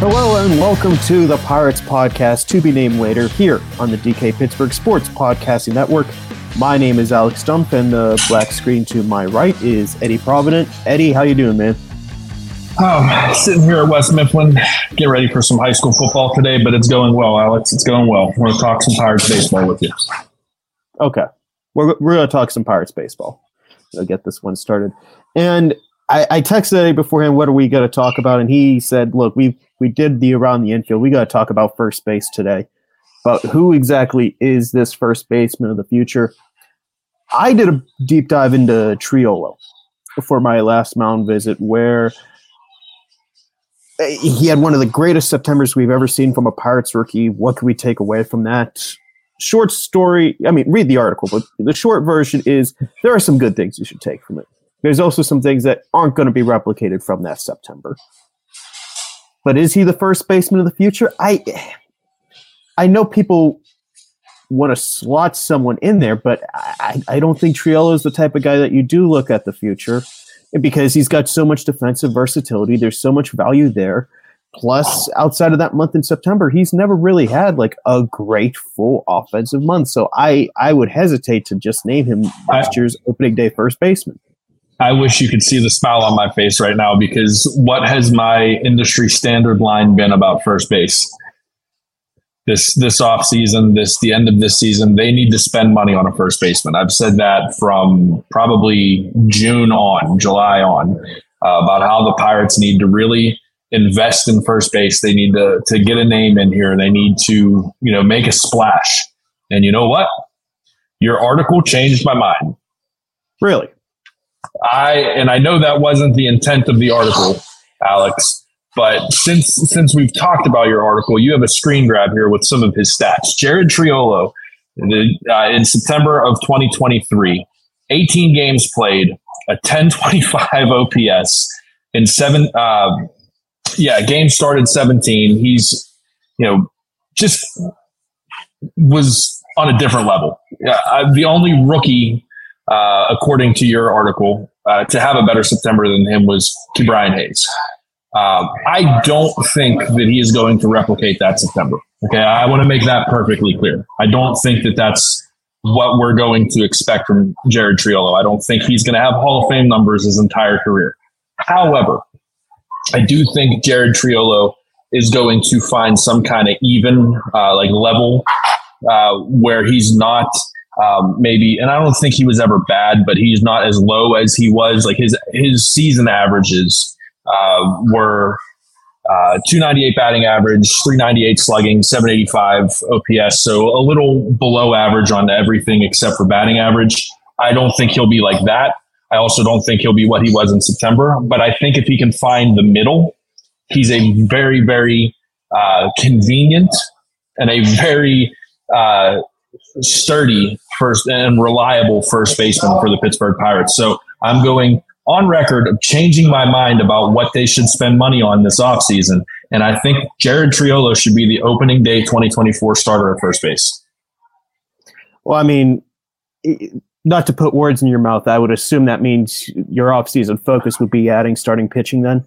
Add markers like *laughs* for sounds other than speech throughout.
Hello and welcome to the Pirates Podcast, to be named later, here on the DK Pittsburgh Sports Podcasting Network. My name is Alex Stumpf, and the black screen to my right is Eddie Provident. Eddie, how you doing, man? Um, sitting here at West Mifflin, get ready for some high school football today, but it's going well, Alex. It's going well. We're going to talk some Pirates baseball with you. Okay. We're, we're going to talk some Pirates baseball. I'll get this one started. And I, I texted Eddie beforehand, what are we going to talk about? And he said, look, we we did the around the infield. We got to talk about first base today. But who exactly is this first baseman of the future? I did a deep dive into Triolo for my last mound visit, where eh, he had one of the greatest Septembers we've ever seen from a Pirates rookie. What can we take away from that? Short story. I mean, read the article, but the short version is there are some good things you should take from it. There's also some things that aren't going to be replicated from that September. But is he the first baseman of the future? I I know people want to slot someone in there, but I, I don't think Triolo is the type of guy that you do look at the future because he's got so much defensive versatility. There's so much value there. Plus, outside of that month in September, he's never really had like a great full offensive month. So I I would hesitate to just name him last year's opening day first baseman. I wish you could see the smile on my face right now because what has my industry standard line been about first base? This this off season, this the end of this season, they need to spend money on a first baseman. I've said that from probably June on, July on, uh, about how the Pirates need to really invest in first base. They need to to get a name in here. They need to you know make a splash. And you know what? Your article changed my mind. Really? I and I know that wasn't the intent of the article, Alex. But since since we've talked about your article, you have a screen grab here with some of his stats. Jared Triolo, uh, in September of 2023, 18 games played, a 1025 OPS, *laughs* in seven. Uh, yeah, game started 17. He's you know just was on a different level. Uh, the only rookie uh, according to your article, uh, to have a better September than him was Ke'Bryan Hayes. Um, I don't think that he is going to replicate that September. Okay, I want to make that perfectly clear. I don't think that that's what we're going to expect from Jared Triolo. I don't think he's going to have Hall of Fame numbers his entire career. However, I do think Jared Triolo is going to find some kind of even, uh, like level, uh, where he's not um, maybe, and I don't think he was ever bad, but he's not as low as he was. Like his his season averages uh, were uh, 298 batting average, 398 slugging, 785 OPS. So a little below average on everything except for batting average. I don't think he'll be like that. I also don't think he'll be what he was in September. But I think if he can find the middle, he's a very, very uh, convenient and a very uh, sturdy first and reliable first baseman for the Pittsburgh Pirates. So I'm going on record of changing my mind about what they should spend money on this offseason. And I think Jared Triolo should be the opening day 2024 starter at first base. Well, I mean, not to put words in your mouth, I would assume that means your offseason focus would be adding starting pitching then?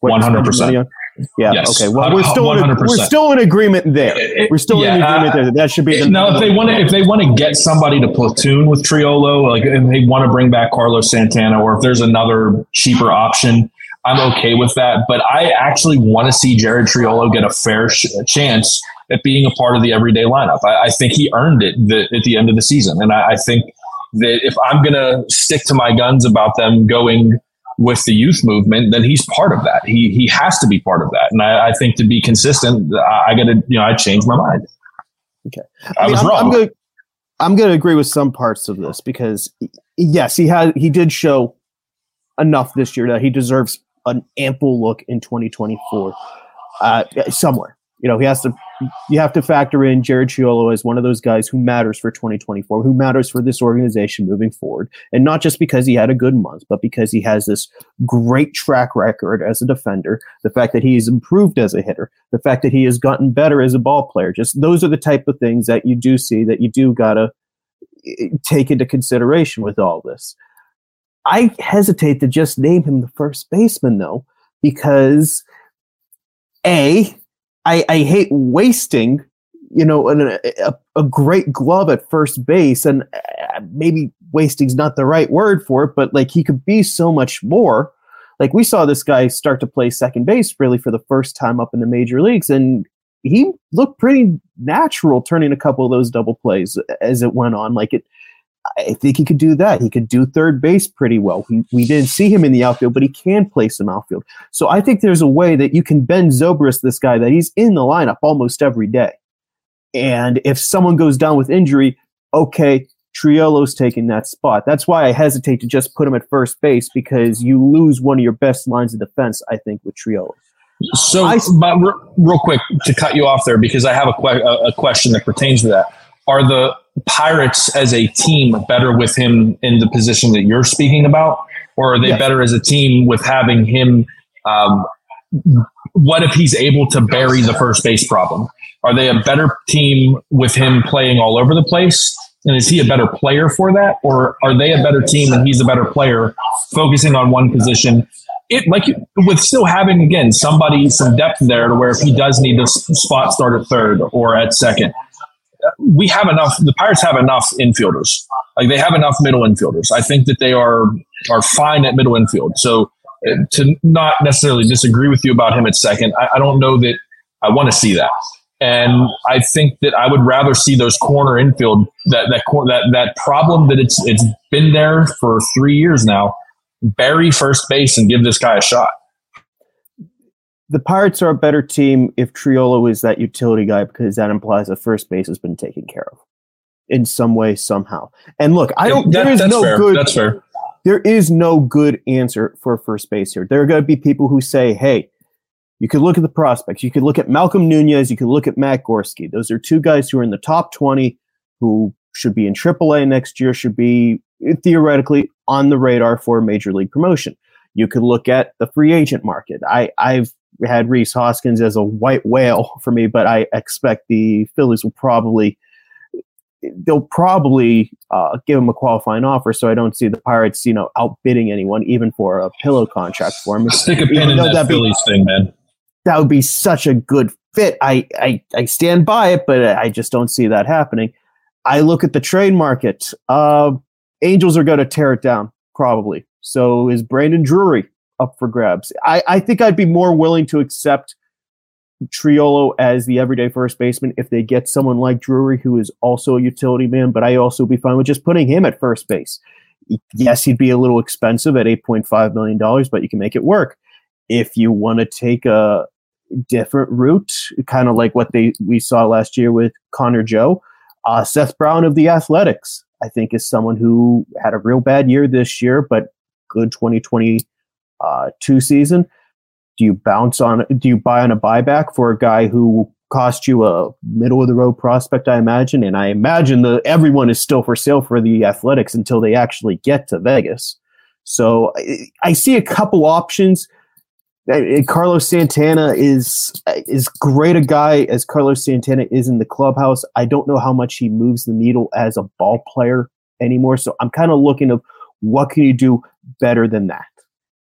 One hundred percent. Yeah. Yes. Okay. Well, we're still in, we're still in agreement there. We're still yeah, in agreement there. That should be the now. If they want to, if they want to get somebody to platoon with Triolo, like if they want to bring back Carlos Santana, or if there's another cheaper option, I'm okay with that. But I actually want to see Jared Triolo get a fair sh- chance at being a part of the everyday lineup. I, I think he earned it the, at the end of the season, and I, I think that if I'm going to stick to my guns about them going with the youth movement, then he's part of that. He he has to be part of that. And I, I think to be consistent, I, I got to you know I changed my mind. Okay, I, I mean, was I'm, wrong. I'm gonna I'm gonna agree with some parts of this because yes, he had he did show enough this year that he deserves an ample look in 2024 uh, somewhere. You know, he has to. You have to factor in Jared Triolo as one of those guys who matters for 2024, who matters for this organization moving forward, and not just because he had a good month, but because he has this great track record as a defender. The fact that he's improved as a hitter, the fact that he has gotten better as a ball player. Just those are the type of things that you do see that you do gotta eh, take into consideration with all this. I hesitate to just name him the first baseman though, because a I, I hate wasting, you know, an, a, a great glove at first base, and uh, maybe wasting's not the right word for it, but like he could be so much more. Like we saw this guy start to play second base really for the first time up in the major leagues, and he looked pretty natural turning a couple of those double plays as it went on. Like it, I think he could do that. He could do third base pretty well. We, we didn't see him in the outfield, but he can play some outfield. So I think there's a way that you can Ben Zobrist this guy that he's in the lineup almost every day. And if someone goes down with injury, okay, Triolo's taking that spot. That's why I hesitate to just put him at first base because you lose one of your best lines of defense, I think, with Triolo. So, I, but real quick to cut you off there, because I have a, que- a question that pertains to that. Are the Pirates as a team better with him in the position that you're speaking about, or are they yes. better as a team with having him? Um, what if he's able to bury the first base problem? Are they a better team with him playing all over the place? And is he a better player for that, or are they a better team and he's a better player, focusing on one position? It like with still having again somebody some depth there to where if he does need to spot start at third or at second, we have enough. The Pirates have enough infielders. Like they have enough middle infielders. I think that they are are fine at middle infield. So uh, to not necessarily disagree with you about him at second, I, I don't know that I want to see that. And I think that I would rather see those corner infield that that that that problem that it's it's been there for three years now. Bury first base and give this guy a shot the Pirates are a better team if Triolo is that utility guy because that implies that first base has been taken care of in some way somehow. And look, I don't. That, there is no fair. good. That's fair. There is no good answer for first base here. There are going to be people who say, "Hey, you could look at the prospects. You could look at Malcom Nunez. You could look at Matt Gorski. Those are two guys who are in the top twenty who should be in AAA next year. Should be eh, theoretically on the radar for major league promotion." You could look at the free agent market. I, I've had Rhys Hoskins as a white whale *laughs* for me, but I expect the Phillies will probably they'll probably uh, give him a qualifying offer. So I don't see the Pirates, you know, outbidding anyone, even for a pillow contract for him. Stick a pin in that Phillies be, thing, man. That would be such a good fit. I, I I stand by it, but I just don't see that happening. I look at the trade market. Uh, Angels are going to tear it down, probably. So is Brandon Drury up for grabs. I, I think I'd be more willing to accept Triolo as the everyday first baseman if they get someone like Drury, who is also a utility man, but I also be fine with just putting him at first base. Yes, he'd be a little expensive at $8.5 million, but you can make it work. If you want to take a different route, kind of like what they we saw last year with Connor Joe, uh, Seth Brown of the Athletics, I think is someone who had a real bad year this year, but good 2020 uh, two season. Do you bounce on? Do you buy on a buyback for a guy who cost you a middle of the road prospect? I imagine, and I imagine that everyone is still for sale for the Athletics until they actually get to Vegas. So I, I see a couple options. Uh, uh, Carlos Santana is uh, is great a guy as Carlos Santana is in the clubhouse. I don't know how much he moves the needle as a ball player anymore. So I'm kind of looking of what can you do better than that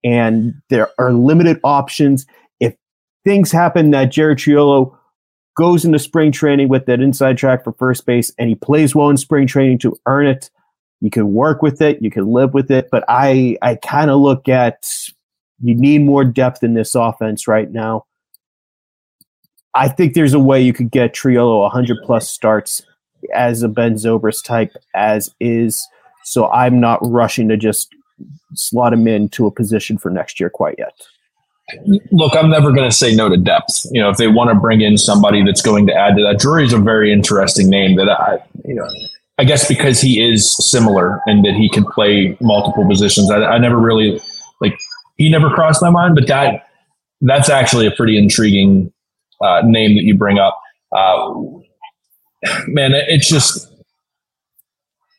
and there are limited options. If things happen that Jared Triolo goes into spring training with that inside track for first base and he plays well in spring training to earn it, you can work with it, you can live with it. But I I kind of look at you need more depth in this offense right now. I think there's a way you could get Triolo 100 plus starts as a Ben Zobrist type as is. So I'm not rushing to just slot him into a position for next year quite yet. Look, I'm never going to say no to depth. You know, if they want to bring in somebody that's going to add to that, Drury's a very interesting name that I, you know, I guess because he is similar and that he can play multiple positions. I, I never really like he never crossed my mind, but that that's actually a pretty intriguing uh, name that you bring up. Uh, man, it's just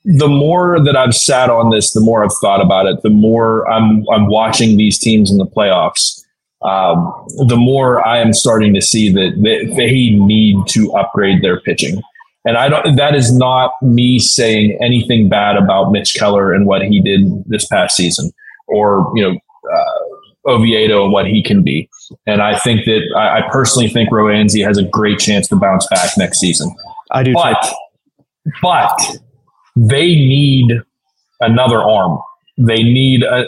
the more that I've sat on this, the more I've thought about it. The more I'm I'm watching these teams in the playoffs. Um, the more I am starting to see that they, they need to upgrade their pitching. And I don't. That is not me saying anything bad about Mitch Keller and what he did this past season, or you know, uh, Oviedo and what he can be. And I think that I, I personally think Roansy has a great chance to bounce back next season. I do. But, too. but they need another arm. They need a,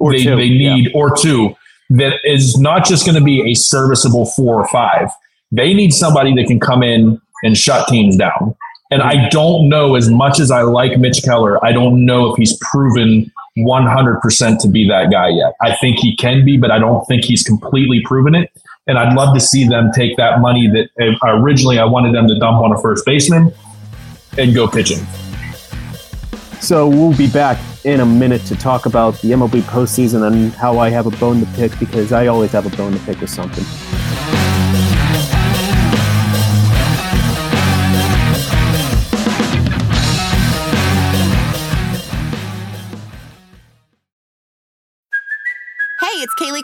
or they, two, they need yeah. or two that is not just going to be a serviceable four or five. They need somebody that can come in and shut teams down. And I don't know as much as I like Mitch Keller, I don't know if he's proven 100% to be that guy yet. I think he can be, but I don't think he's completely proven it. And I'd love to see them take that money that uh, originally I wanted them to dump on a first baseman and go pitching. So we'll be back in a minute to talk about the MLB postseason and how I have a bone to pick because I always have a bone to pick with something.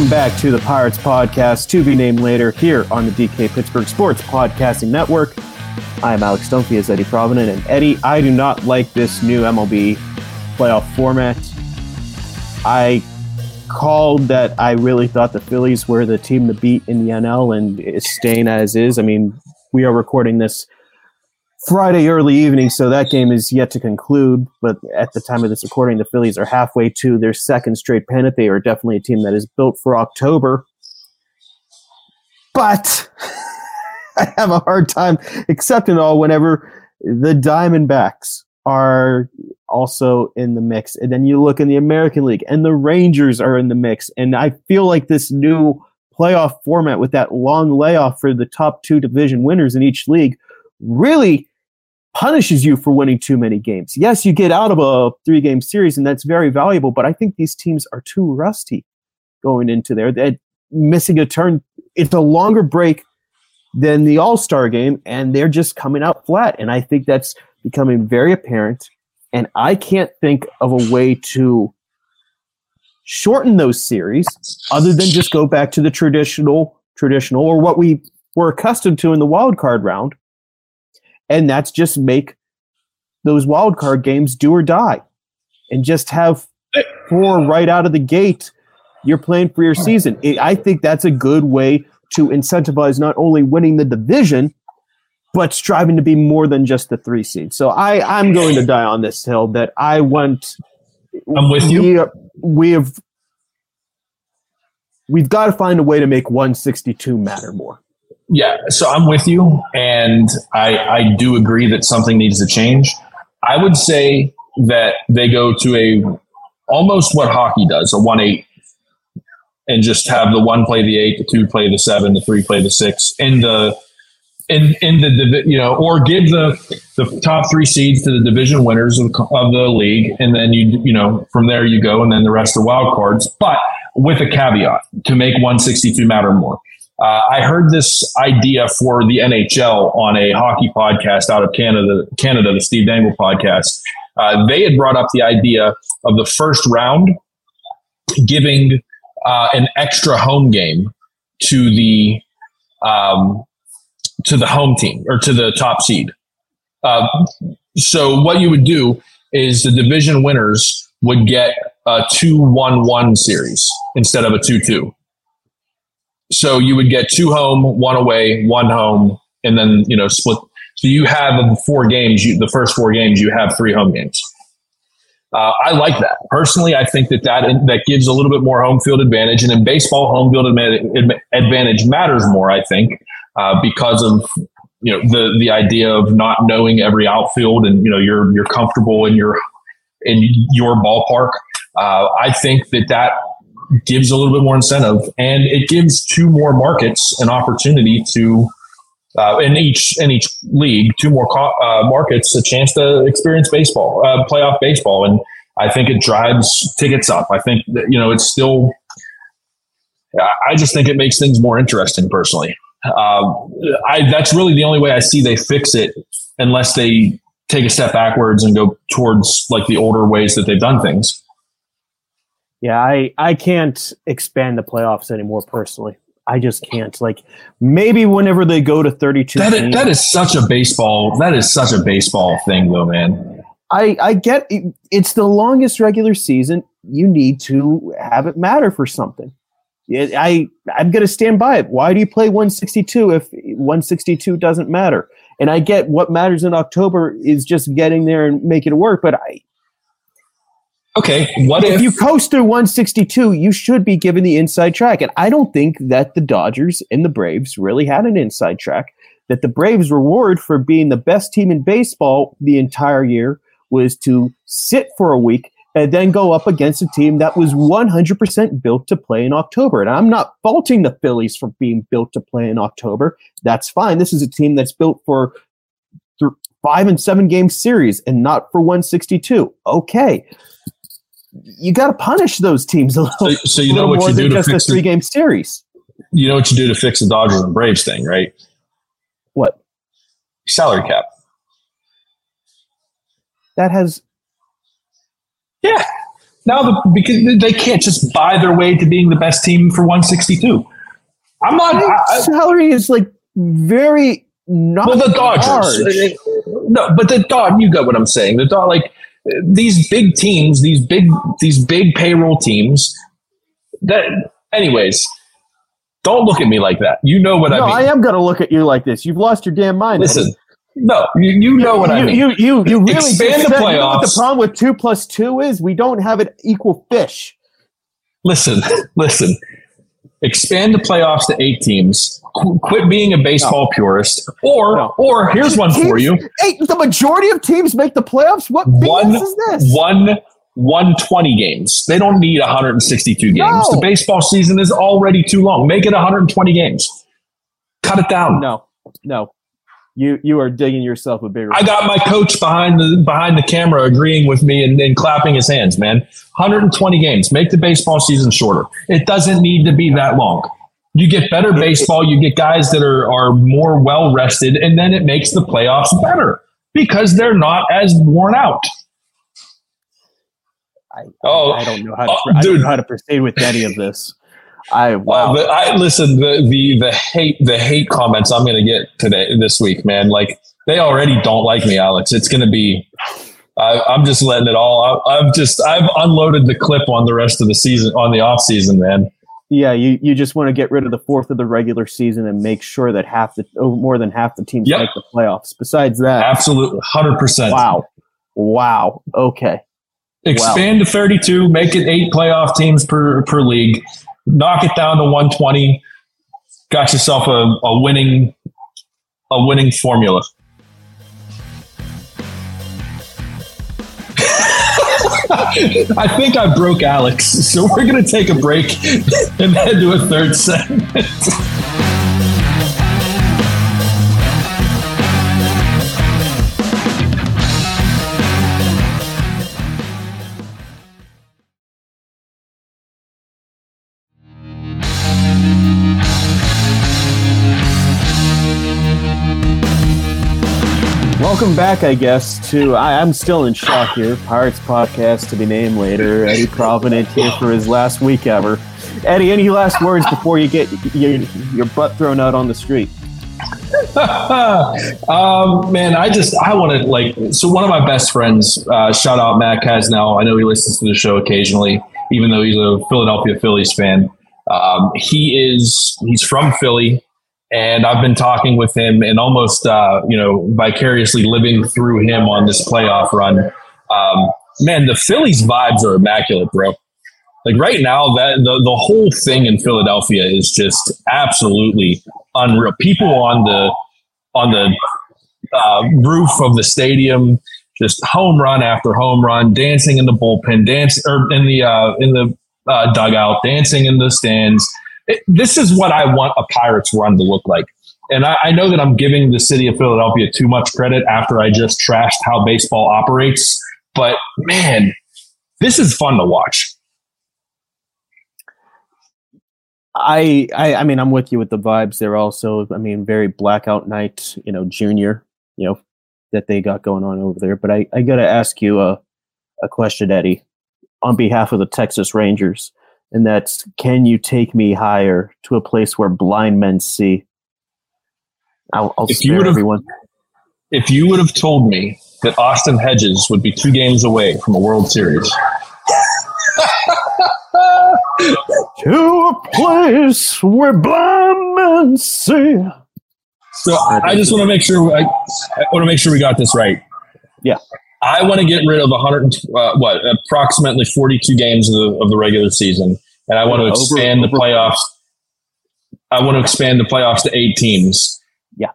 Welcome back to the Pirates Podcast, to be named later, here on the DK Pittsburgh Sports Podcasting Network. I am Alex Stumpy as Eddie Provident, and Eddie, I do not like this new MLB playoff format. I called that I really thought the Phillies were the team to beat in the NL, and it's staying as is. I mean, we are recording this Friday early evening, so that game is yet to conclude. But at the time of this recording, the Phillies are halfway to their second straight pennant. They are definitely a team that is built for October. But *laughs* I have a hard time accepting all whenever the Diamondbacks are also in the mix. And then you look in the American League and the Rangers are in the mix. And I feel like this new playoff format with that long layoff for the top two division winners in each league really punishes you for winning too many games. Yes, you get out of a three game series, and that's very valuable, but I think these teams are too rusty going into there. They're missing a turn. It's a longer break than the All Star game, and they're just coming out flat. And I think that's becoming very apparent. And I can't think of a way to shorten those series other than just go back to the traditional traditional or what we were accustomed to in the wild card round and that's just make those wild card games do or die, and just have four right out of the gate. You're playing for your season. I think that's a good way to incentivize not only winning the division, but striving to be more than just the three seed. So I, I'm going to die on this hill that I want. I'm with you. we have we've got to find a way to make 162 matter more. Yeah, so I'm with you, and I I do agree that something needs to change. I would say that they go to a almost what hockey does, a one eight, and just have the one play the eight, the two play the seven, the three play the six, in the in in the you know, or give the the top three seeds to the division winners of, of the league, and then you you know from there you go, and then the rest are wild cards, but with a caveat to make 162 matter more. Uh, I heard this idea for the NHL on a hockey podcast out of Canada, Canada, the Steve Dangle podcast. Uh, they had brought up the idea of the first round giving uh, an extra home game to the um, to the home team or to the top seed. Uh, so what you would do is the division winners would get a two-one-one series instead of a two-two. So you would get two home, one away, one home, and then you know split So you have four games, you, the first four games, you have three home games. Uh, I like that personally. I think that, that that gives a little bit more home field advantage, and in baseball, home field advantage matters more. I think uh, because of you know the the idea of not knowing every outfield, and you know you're you're comfortable in your in your ballpark. Uh, I think that that gives a little bit more incentive, and it gives two more markets an opportunity to uh, in each in each league, two more co- uh, markets a chance to experience baseball, uh, playoff baseball, and I think it drives tickets up. I think that, you know it's still. I just think it makes things more interesting personally. Um, I that's really the only way I see they fix it, unless they take a step backwards and go towards like the older ways that they've done things. Yeah, I I can't expand the playoffs anymore personally. I just can't. Like maybe whenever they go to 32 that is, that is such a baseball that is such a baseball thing though, man. I I get it, it's the longest regular season. You need to have it matter for something. I I'm going to stand by it. Why do you play 162 if 162 doesn't matter? And I get what matters in October is just getting there and making it work, but I Okay, what if, if, you coast through 162, you should be given the inside track. And I don't think that the Dodgers and the Braves really had an inside track. That the Braves' reward for being the best team in baseball the entire year was to sit for a week and then go up against a team that was 100% built to play in October. And I'm not faulting the Phillies for being built to play in October. That's fine. This is a team that's built for th- five and seven game series and not for 162. Okay you got to punish those teams a little. So, so you know what you do to just fix a three game series. You know what you do to fix the Dodgers and Braves thing, right? What salary cap? That has. Yeah. Now, the, because they can't just buy their way to being the best team for 162. I'm not. I, salary is like very not. Well, the Dodgers. No, but the Dodgers. You got what I'm saying. The Dodgers, like these big teams, these big these big payroll teams. That, anyways, don't look at me like that. You know what no, I mean. No, I am going to look at you like this. You've lost your damn mind. Listen, no, you, you know what you, I mean. You you you really expand the playoffs. You know what the problem with two plus two is we don't have an equal fish. Listen, *laughs* listen. Expand the playoffs to eight teams quit being a baseball no. purist. Or, no. or here's one teams, for you. Hey, the majority of teams make the playoffs. What one, is this? One 120 games. They don't need 162 games. No. The baseball season is already too long. Make it 120 games. Cut it down. No, no. You you are digging yourself a bigger. I got my coach behind the behind the camera agreeing with me and, and clapping his hands. Man, 120 games. Make the baseball season shorter. It doesn't need to be that long. You get better baseball. You get guys that are, are more well rested, and then it makes the playoffs better because they're not as worn out. I, oh, I don't know how to, uh, I don't know how to proceed with any of this. I wow. Uh, I listen the the the hate the hate comments I'm going to get today this week, man. Like they already don't like me, Alex. It's going to be. I, am just letting it all. I, I've just I've unloaded the clip on the rest of the season on the off season, man. Yeah, you, you just want to get rid of the fourth of the regular season and make sure that half the oh, more than half the teams yep. make the playoffs. Besides that, absolutely, hundred percent. Wow, wow. Okay. Expand wow. to thirty-two. Make it eight playoff teams per per league. Knock it down to one twenty. Got yourself a, a winning a winning formula. *laughs* I think I broke Alex, so we're going to take a break and head to a third segment. *laughs* back, I guess, to I, am still in shock here. Pirates podcast to be named later. Eddie Provident here for his last week ever. Eddie, any last words before you get your, your butt thrown out on the street? *laughs* um, man, I just I want to like so one of my best friends, uh, shout out Matt Casnell. I know he listens to the show occasionally, even though he's a Philadelphia Phillies fan. Um, he is he's from Philly and I've been talking with him and almost uh, you know vicariously living through him on this playoff run. Um, man, the Phillies vibes are immaculate, bro. Like right now, that the, the whole thing in Philadelphia is just absolutely unreal. People on the on the uh, roof of the stadium, just home run after home run, dancing in the bullpen, dance or in the uh, in the uh, dugout, dancing in the stands. It, this is what I want a Pirates run to look like. And I, I know that I'm giving the city of Philadelphia too much credit after I just trashed how baseball operates. But man, this is fun to watch. I, I I mean I'm with you with the vibes there also. I mean very blackout night, you know, junior, you know, that they got going on over there. But I, I gotta ask you a a question, Eddie, on behalf of the Texas Rangers, and that's can you take me higher to a place where blind men see? I'll, I'll If you spare would've- everyone. If you would have told me that Austin Hedges would be two games away from a World Series, *laughs* To a place where blind men see. So I just want to make sure I, I want to make sure we got this right. Yeah. I want to get rid of 100 uh, what approximately 42 games of the, of the regular season, and I want to Over- expand the over- playoffs. I want to expand the playoffs to eight teams. Yeah.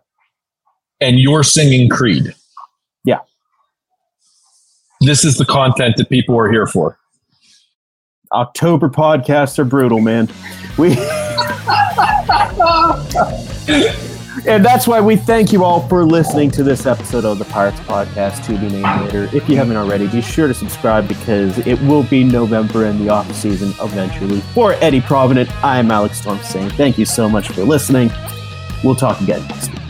And you're singing Creed. Yeah. This is the content that people are here for. October podcasts are brutal, man. We *laughs* And that's why we thank you all for listening to this episode of the Pirates Podcast to be named later. If you haven't already, be sure to subscribe because it will be November in the off season eventually. For Eddie Provident, I am Alex Stumpf saying thank you so much for listening. We'll talk again next week.